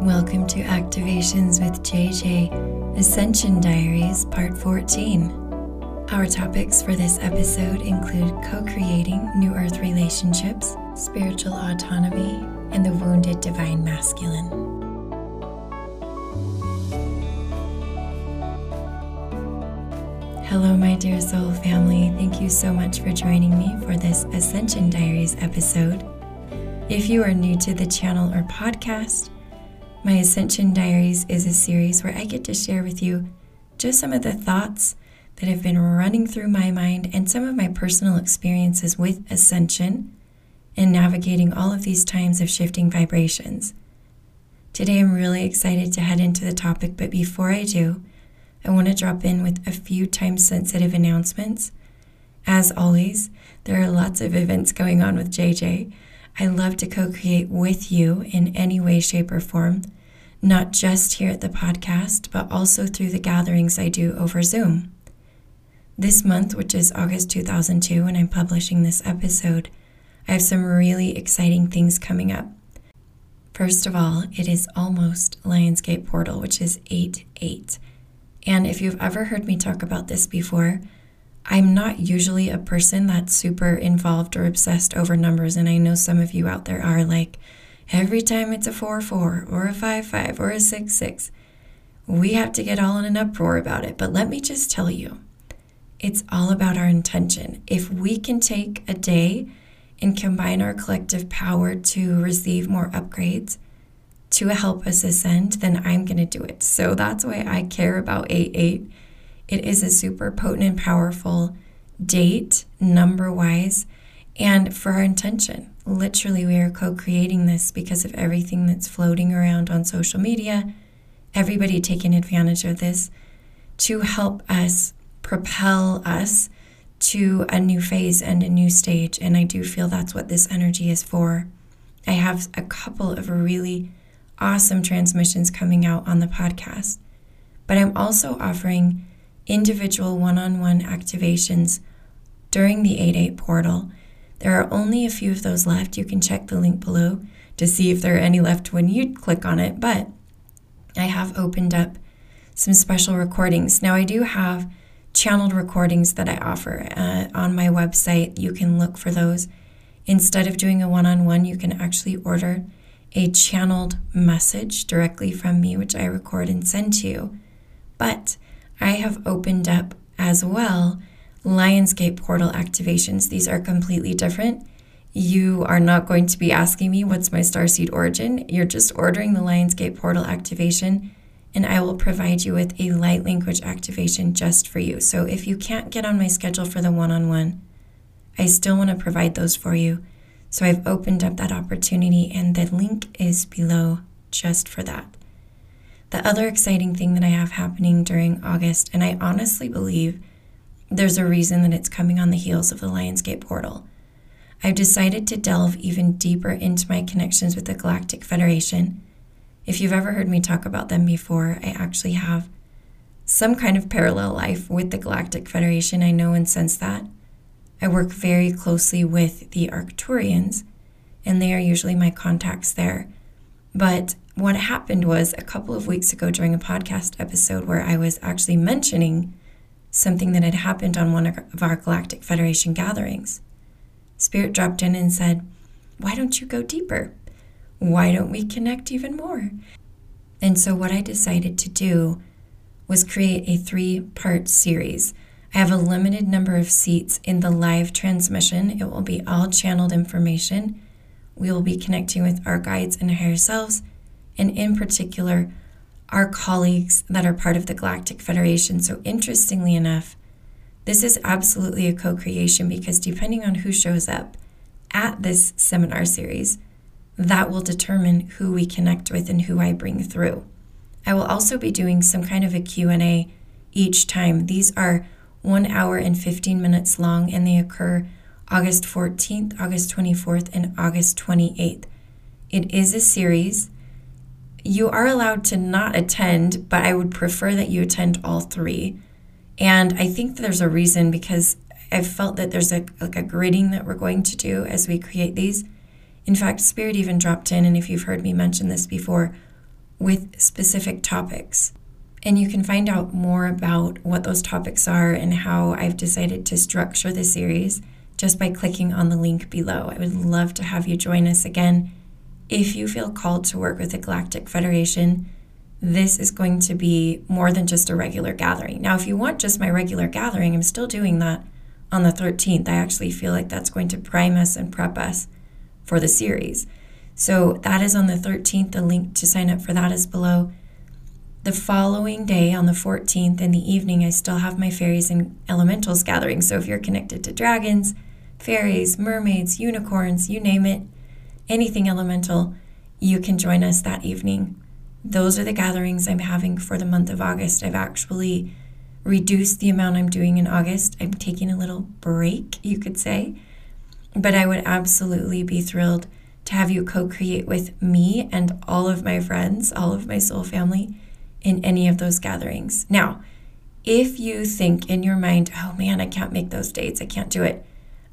Welcome to Activations with JJ Ascension Diaries, Part 14. Our topics for this episode include co creating New Earth relationships, spiritual autonomy, and the wounded divine masculine. Hello, my dear soul family. Thank you so much for joining me for this Ascension Diaries episode. If you are new to the channel or podcast, my Ascension Diaries is a series where I get to share with you just some of the thoughts that have been running through my mind and some of my personal experiences with ascension and navigating all of these times of shifting vibrations. Today, I'm really excited to head into the topic, but before I do, I want to drop in with a few time sensitive announcements. As always, there are lots of events going on with JJ, I love to co create with you in any way, shape, or form, not just here at the podcast, but also through the gatherings I do over Zoom. This month, which is August 2002, when I'm publishing this episode, I have some really exciting things coming up. First of all, it is almost Lionsgate Portal, which is 8 8. And if you've ever heard me talk about this before, I'm not usually a person that's super involved or obsessed over numbers. And I know some of you out there are like, every time it's a 4 4 or a 5 5 or a 6 6, we have to get all in an uproar about it. But let me just tell you, it's all about our intention. If we can take a day and combine our collective power to receive more upgrades to help us ascend, then I'm going to do it. So that's why I care about 8 8 it is a super potent and powerful date, number wise, and for our intention. Literally, we are co creating this because of everything that's floating around on social media, everybody taking advantage of this to help us propel us to a new phase and a new stage. And I do feel that's what this energy is for. I have a couple of really awesome transmissions coming out on the podcast, but I'm also offering individual one on one activations during the 8 8 portal. There are only a few of those left. You can check the link below to see if there are any left when you click on it, but I have opened up some special recordings. Now, I do have channeled recordings that I offer uh, on my website. You can look for those. Instead of doing a one on one, you can actually order a channeled message directly from me, which I record and send to you. But I have opened up as well Lionsgate portal activations. These are completely different. You are not going to be asking me what's my starseed origin. You're just ordering the Lionsgate portal activation, and I will provide you with a light language activation just for you. So if you can't get on my schedule for the one on one, I still want to provide those for you. So I've opened up that opportunity, and the link is below just for that. The other exciting thing that I have happening during August, and I honestly believe there's a reason that it's coming on the heels of the Lionsgate portal. I've decided to delve even deeper into my connections with the Galactic Federation. If you've ever heard me talk about them before, I actually have some kind of parallel life with the Galactic Federation. I know and sense that. I work very closely with the Arcturians, and they are usually my contacts there. But what happened was a couple of weeks ago during a podcast episode where I was actually mentioning something that had happened on one of our Galactic Federation gatherings. Spirit dropped in and said, Why don't you go deeper? Why don't we connect even more? And so, what I decided to do was create a three part series. I have a limited number of seats in the live transmission. It will be all channeled information. We will be connecting with our guides and higher selves and in particular, our colleagues that are part of the Galactic Federation. So, interestingly enough, this is absolutely a co creation because depending on who shows up at this seminar series, that will determine who we connect with and who I bring through. I will also be doing some kind of a Q&A each time. These are 1 hour and 15 minutes long and they occur August 14th, August 24th, and August 28th. It is a series you are allowed to not attend, but I would prefer that you attend all three. And I think there's a reason because I've felt that there's a like a gridding that we're going to do as we create these. In fact, Spirit even dropped in, and if you've heard me mention this before, with specific topics. And you can find out more about what those topics are and how I've decided to structure the series just by clicking on the link below. I would love to have you join us again. If you feel called to work with the Galactic Federation, this is going to be more than just a regular gathering. Now, if you want just my regular gathering, I'm still doing that on the 13th. I actually feel like that's going to prime us and prep us for the series. So that is on the 13th. The link to sign up for that is below. The following day, on the 14th in the evening, I still have my fairies and elementals gathering. So if you're connected to dragons, fairies, mermaids, unicorns, you name it, anything elemental, you can join us that evening. Those are the gatherings I'm having for the month of August. I've actually reduced the amount I'm doing in August. I'm taking a little break, you could say. But I would absolutely be thrilled to have you co create with me and all of my friends, all of my soul family in any of those gatherings. Now, if you think in your mind, oh man, I can't make those dates, I can't do it,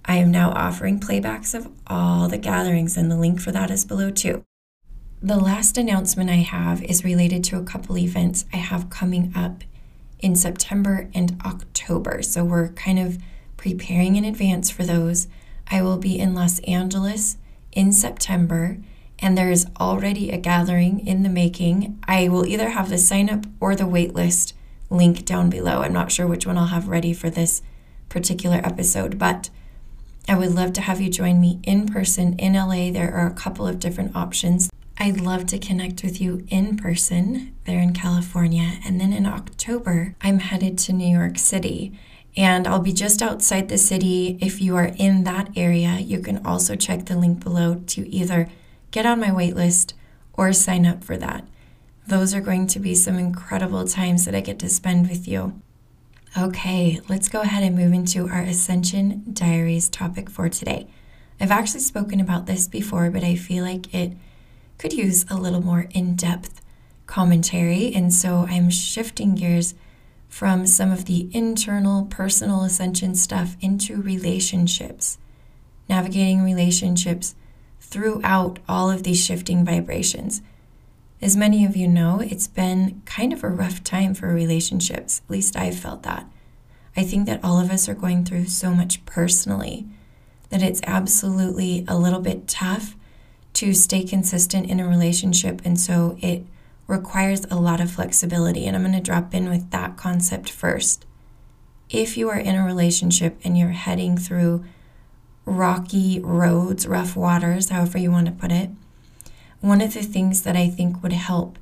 I am now offering playbacks of all the gatherings, and the link for that is below too. The last announcement I have is related to a couple events I have coming up in September and October. So we're kind of preparing in advance for those. I will be in Los Angeles in September and there is already a gathering in the making. I will either have the sign up or the wait list link down below. I'm not sure which one I'll have ready for this particular episode, but I would love to have you join me in person in LA. There are a couple of different options. I'd love to connect with you in person there in California. And then in October, I'm headed to New York City and I'll be just outside the city. If you are in that area, you can also check the link below to either get on my waitlist or sign up for that. Those are going to be some incredible times that I get to spend with you. Okay, let's go ahead and move into our Ascension Diaries topic for today. I've actually spoken about this before, but I feel like it could use a little more in depth commentary, and so I'm shifting gears from some of the internal personal ascension stuff into relationships, navigating relationships throughout all of these shifting vibrations. As many of you know, it's been kind of a rough time for relationships. At least I've felt that. I think that all of us are going through so much personally that it's absolutely a little bit tough to stay consistent in a relationship. And so it requires a lot of flexibility. And I'm going to drop in with that concept first. If you are in a relationship and you're heading through rocky roads, rough waters, however you want to put it, one of the things that I think would help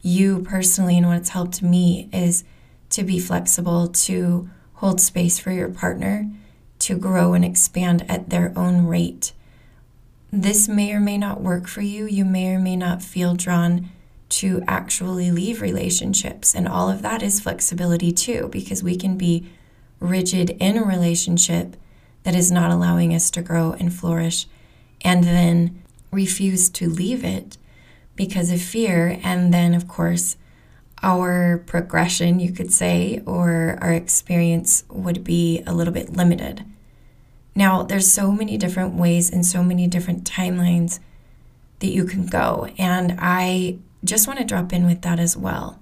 you personally and what's helped me is to be flexible, to hold space for your partner, to grow and expand at their own rate. This may or may not work for you. You may or may not feel drawn to actually leave relationships. And all of that is flexibility too, because we can be rigid in a relationship that is not allowing us to grow and flourish, and then refuse to leave it because of fear. And then, of course, our progression, you could say, or our experience would be a little bit limited. Now, there's so many different ways and so many different timelines that you can go. And I just want to drop in with that as well.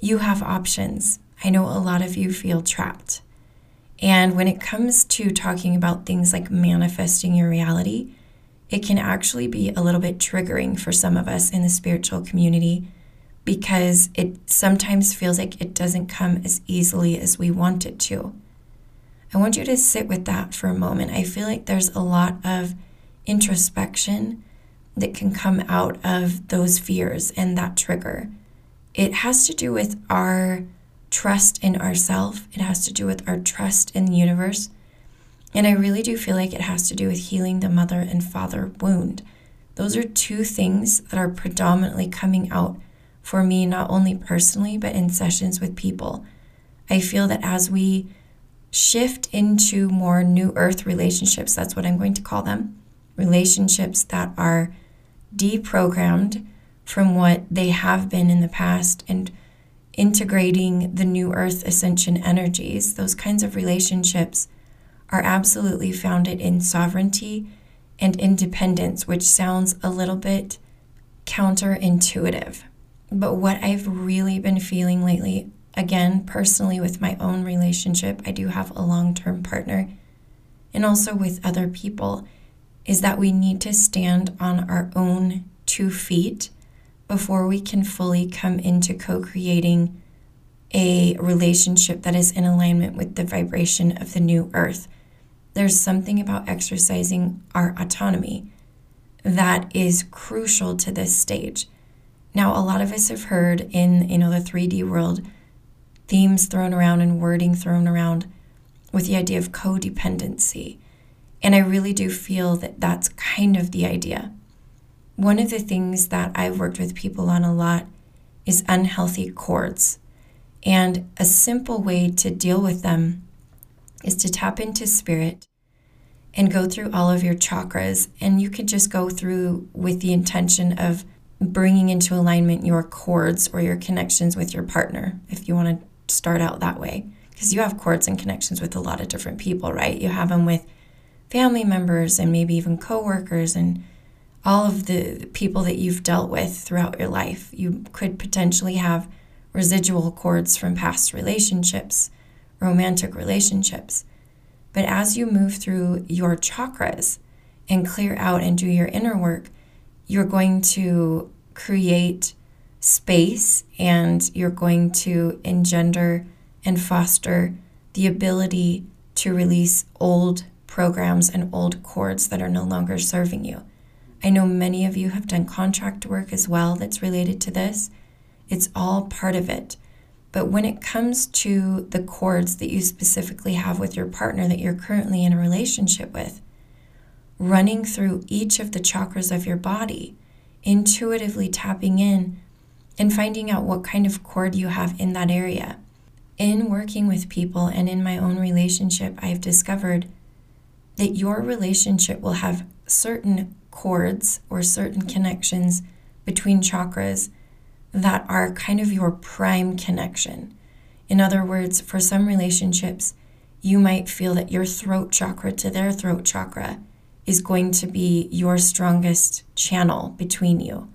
You have options. I know a lot of you feel trapped. And when it comes to talking about things like manifesting your reality, it can actually be a little bit triggering for some of us in the spiritual community because it sometimes feels like it doesn't come as easily as we want it to. I want you to sit with that for a moment. I feel like there's a lot of introspection that can come out of those fears and that trigger. It has to do with our trust in ourself. It has to do with our trust in the universe. And I really do feel like it has to do with healing the mother and father wound. Those are two things that are predominantly coming out for me, not only personally, but in sessions with people. I feel that as we shift into more new earth relationships, that's what I'm going to call them relationships that are deprogrammed from what they have been in the past and integrating the new earth ascension energies, those kinds of relationships are absolutely founded in sovereignty and independence, which sounds a little bit counterintuitive. But what I've really been feeling lately, again, personally with my own relationship, I do have a long term partner, and also with other people, is that we need to stand on our own two feet before we can fully come into co creating a relationship that is in alignment with the vibration of the new earth. There's something about exercising our autonomy that is crucial to this stage. Now, a lot of us have heard in you know the 3D world themes thrown around and wording thrown around with the idea of codependency. And I really do feel that that's kind of the idea. One of the things that I've worked with people on a lot is unhealthy cords. And a simple way to deal with them is to tap into spirit and go through all of your chakras. And you could just go through with the intention of bringing into alignment your cords or your connections with your partner, if you want to start out that way. Because you have cords and connections with a lot of different people, right? You have them with family members and maybe even coworkers and all of the people that you've dealt with throughout your life. You could potentially have residual cords from past relationships, romantic relationships. But as you move through your chakras and clear out and do your inner work, you're going to create space and you're going to engender and foster the ability to release old programs and old cords that are no longer serving you. I know many of you have done contract work as well that's related to this. It's all part of it. But when it comes to the cords that you specifically have with your partner that you're currently in a relationship with, running through each of the chakras of your body, intuitively tapping in and finding out what kind of cord you have in that area. In working with people and in my own relationship, I've discovered that your relationship will have certain cords or certain connections between chakras that are kind of your prime connection. In other words, for some relationships, you might feel that your throat chakra to their throat chakra is going to be your strongest channel between you.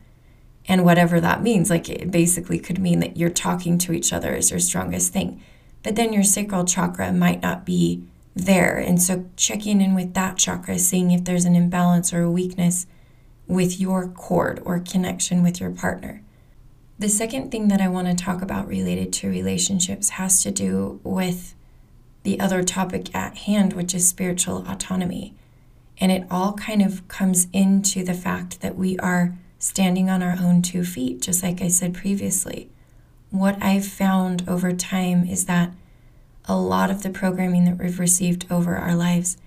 And whatever that means, like it basically could mean that you're talking to each other is your strongest thing. But then your sacral chakra might not be there. And so checking in with that chakra, seeing if there's an imbalance or a weakness with your cord or connection with your partner. The second thing that I want to talk about related to relationships has to do with the other topic at hand, which is spiritual autonomy. And it all kind of comes into the fact that we are standing on our own two feet, just like I said previously. What I've found over time is that a lot of the programming that we've received over our lives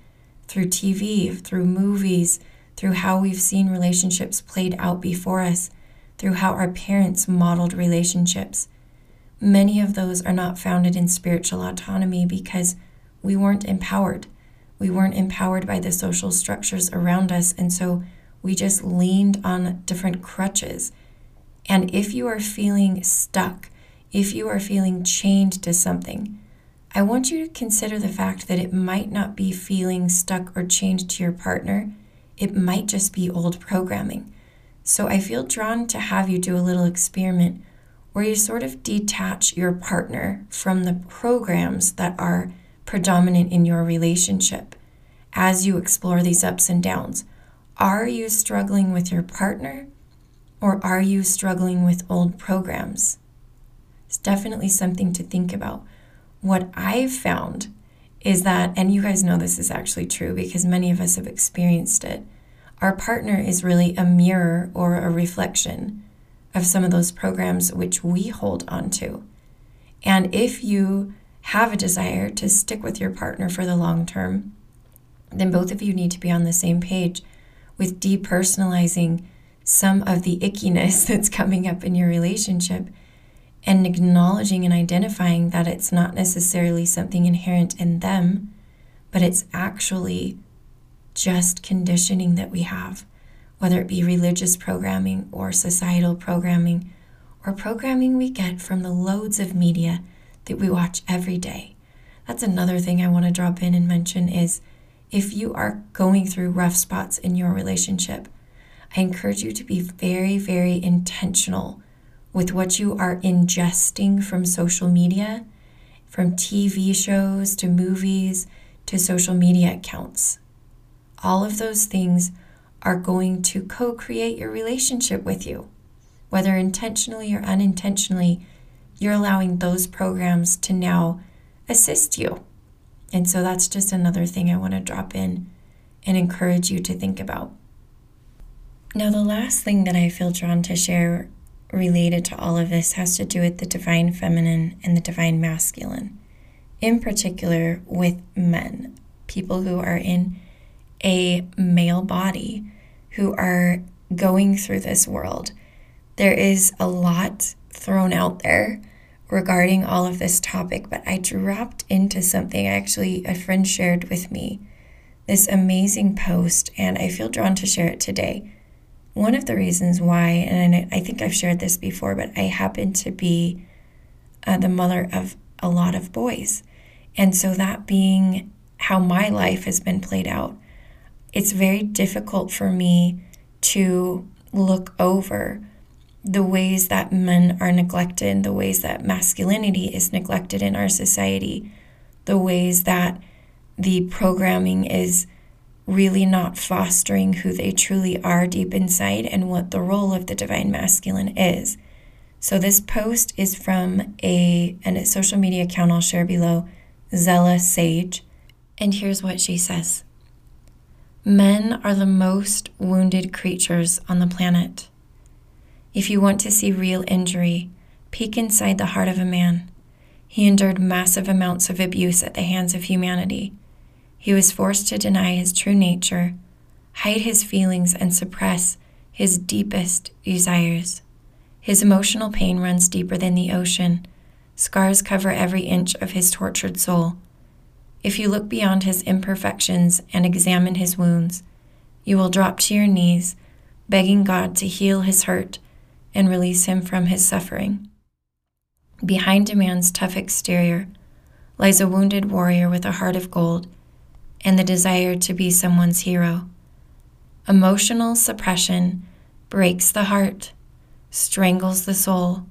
through TV, through movies, through how we've seen relationships played out before us, through how our parents modeled relationships. Many of those are not founded in spiritual autonomy because we weren't empowered. We weren't empowered by the social structures around us, and so we just leaned on different crutches. And if you are feeling stuck, if you are feeling chained to something, I want you to consider the fact that it might not be feeling stuck or chained to your partner. It might just be old programming. So I feel drawn to have you do a little experiment where you sort of detach your partner from the programs that are predominant in your relationship as you explore these ups and downs. Are you struggling with your partner or are you struggling with old programs? It's definitely something to think about what I've found is that, and you guys know this is actually true because many of us have experienced it, our partner is really a mirror or a reflection of some of those programs which we hold on to. And if you have a desire to stick with your partner for the long term, then both of you need to be on the same page with depersonalizing some of the ickiness that's coming up in your relationship and acknowledging and identifying that it's not necessarily something inherent in them, but it's actually just conditioning that we have, whether it be religious programming or societal programming or programming we get from the loads of media that we watch every day. That's another thing I want to drop in and mention is if you are going through rough spots in your relationship, I encourage you to be very, very intentional with what you are ingesting from social media, from TV shows to movies to social media accounts. All of those things are going to co create your relationship with you. Whether intentionally or unintentionally, you're allowing those programs to now assist you. And so that's just another thing I want to drop in and encourage you to think about. Now, the last thing that I feel drawn to share related to all of this has to do with the divine feminine and the divine masculine, in particular with men, people who are in a male body, who are going through this world. There is a lot thrown out there regarding all of this topic, but I dropped into something actually a friend shared with me this amazing post, and I feel drawn to share it today. One of the reasons why, and I think I've shared this before, but I happen to be uh, the mother of a lot of boys. And so, that being how my life has been played out, it's very difficult for me to look over the ways that men are neglected, the ways that masculinity is neglected in our society, the ways that the programming is really not fostering who they truly are deep inside and what the role of the divine masculine is. So this post is from a, and a social media account I'll share below, Zella Sage, and here's what she says. Men are the most wounded creatures on the planet. If you want to see real injury, peek inside the heart of a man. He endured massive amounts of abuse at the hands of humanity. He was forced to deny his true nature, hide his feelings, and suppress his deepest desires. His emotional pain runs deeper than the ocean. Scars cover every inch of his tortured soul. If you look beyond his imperfections and examine his wounds, you will drop to your knees, begging God to heal his hurt and release him from his suffering. Behind a man's tough exterior lies a wounded warrior with a heart of gold and the desire to be someone's hero. Emotional suppression breaks the heart, strangles the soul,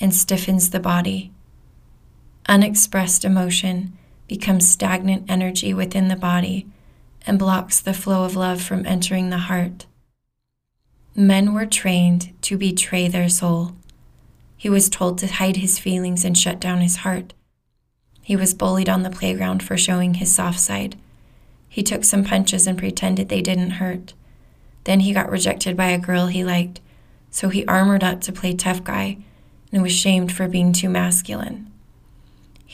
and stiffens the body. Unexpressed emotion becomes stagnant energy within the body and blocks the flow of love from entering the heart. Men were trained to betray their soul. He was told to hide his feelings and shut down his heart. He was bullied on the playground for showing his soft side. He took some punches and pretended they didn't hurt. Then he got rejected by a girl he liked, so he armored up to play tough guy and was shamed for being too masculine.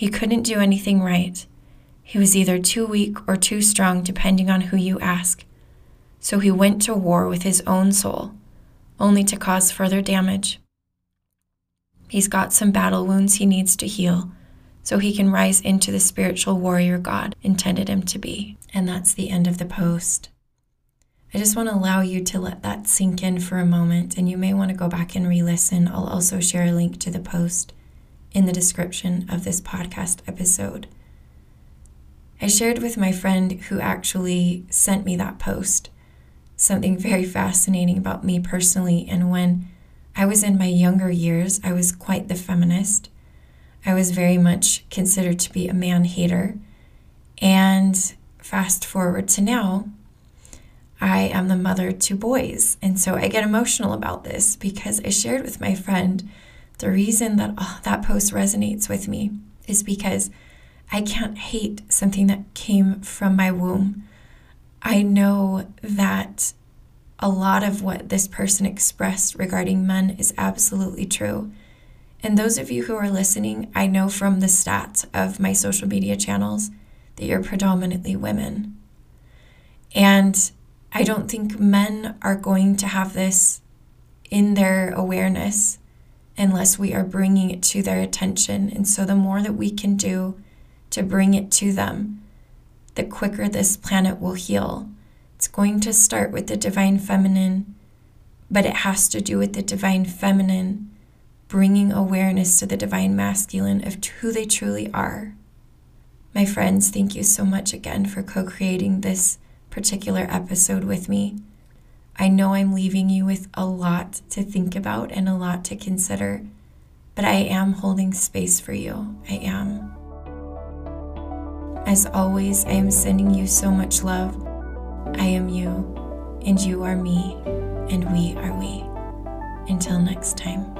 He couldn't do anything right. He was either too weak or too strong, depending on who you ask. So he went to war with his own soul, only to cause further damage. He's got some battle wounds he needs to heal so he can rise into the spiritual warrior God intended him to be. And that's the end of the post. I just want to allow you to let that sink in for a moment, and you may want to go back and re listen. I'll also share a link to the post in the description of this podcast episode. I shared with my friend who actually sent me that post something very fascinating about me personally. And when I was in my younger years, I was quite the feminist. I was very much considered to be a man hater. And fast forward to now, I am the mother to boys. And so I get emotional about this because I shared with my friend the reason that oh, that post resonates with me is because I can't hate something that came from my womb. I know that a lot of what this person expressed regarding men is absolutely true. And those of you who are listening, I know from the stats of my social media channels that you're predominantly women. And I don't think men are going to have this in their awareness unless we are bringing it to their attention. And so, the more that we can do to bring it to them, the quicker this planet will heal. It's going to start with the divine feminine, but it has to do with the divine feminine bringing awareness to the divine masculine of who they truly are. My friends, thank you so much again for co creating this particular episode with me. I know I'm leaving you with a lot to think about and a lot to consider, but I am holding space for you. I am. As always, I am sending you so much love. I am you, and you are me, and we are we. Until next time.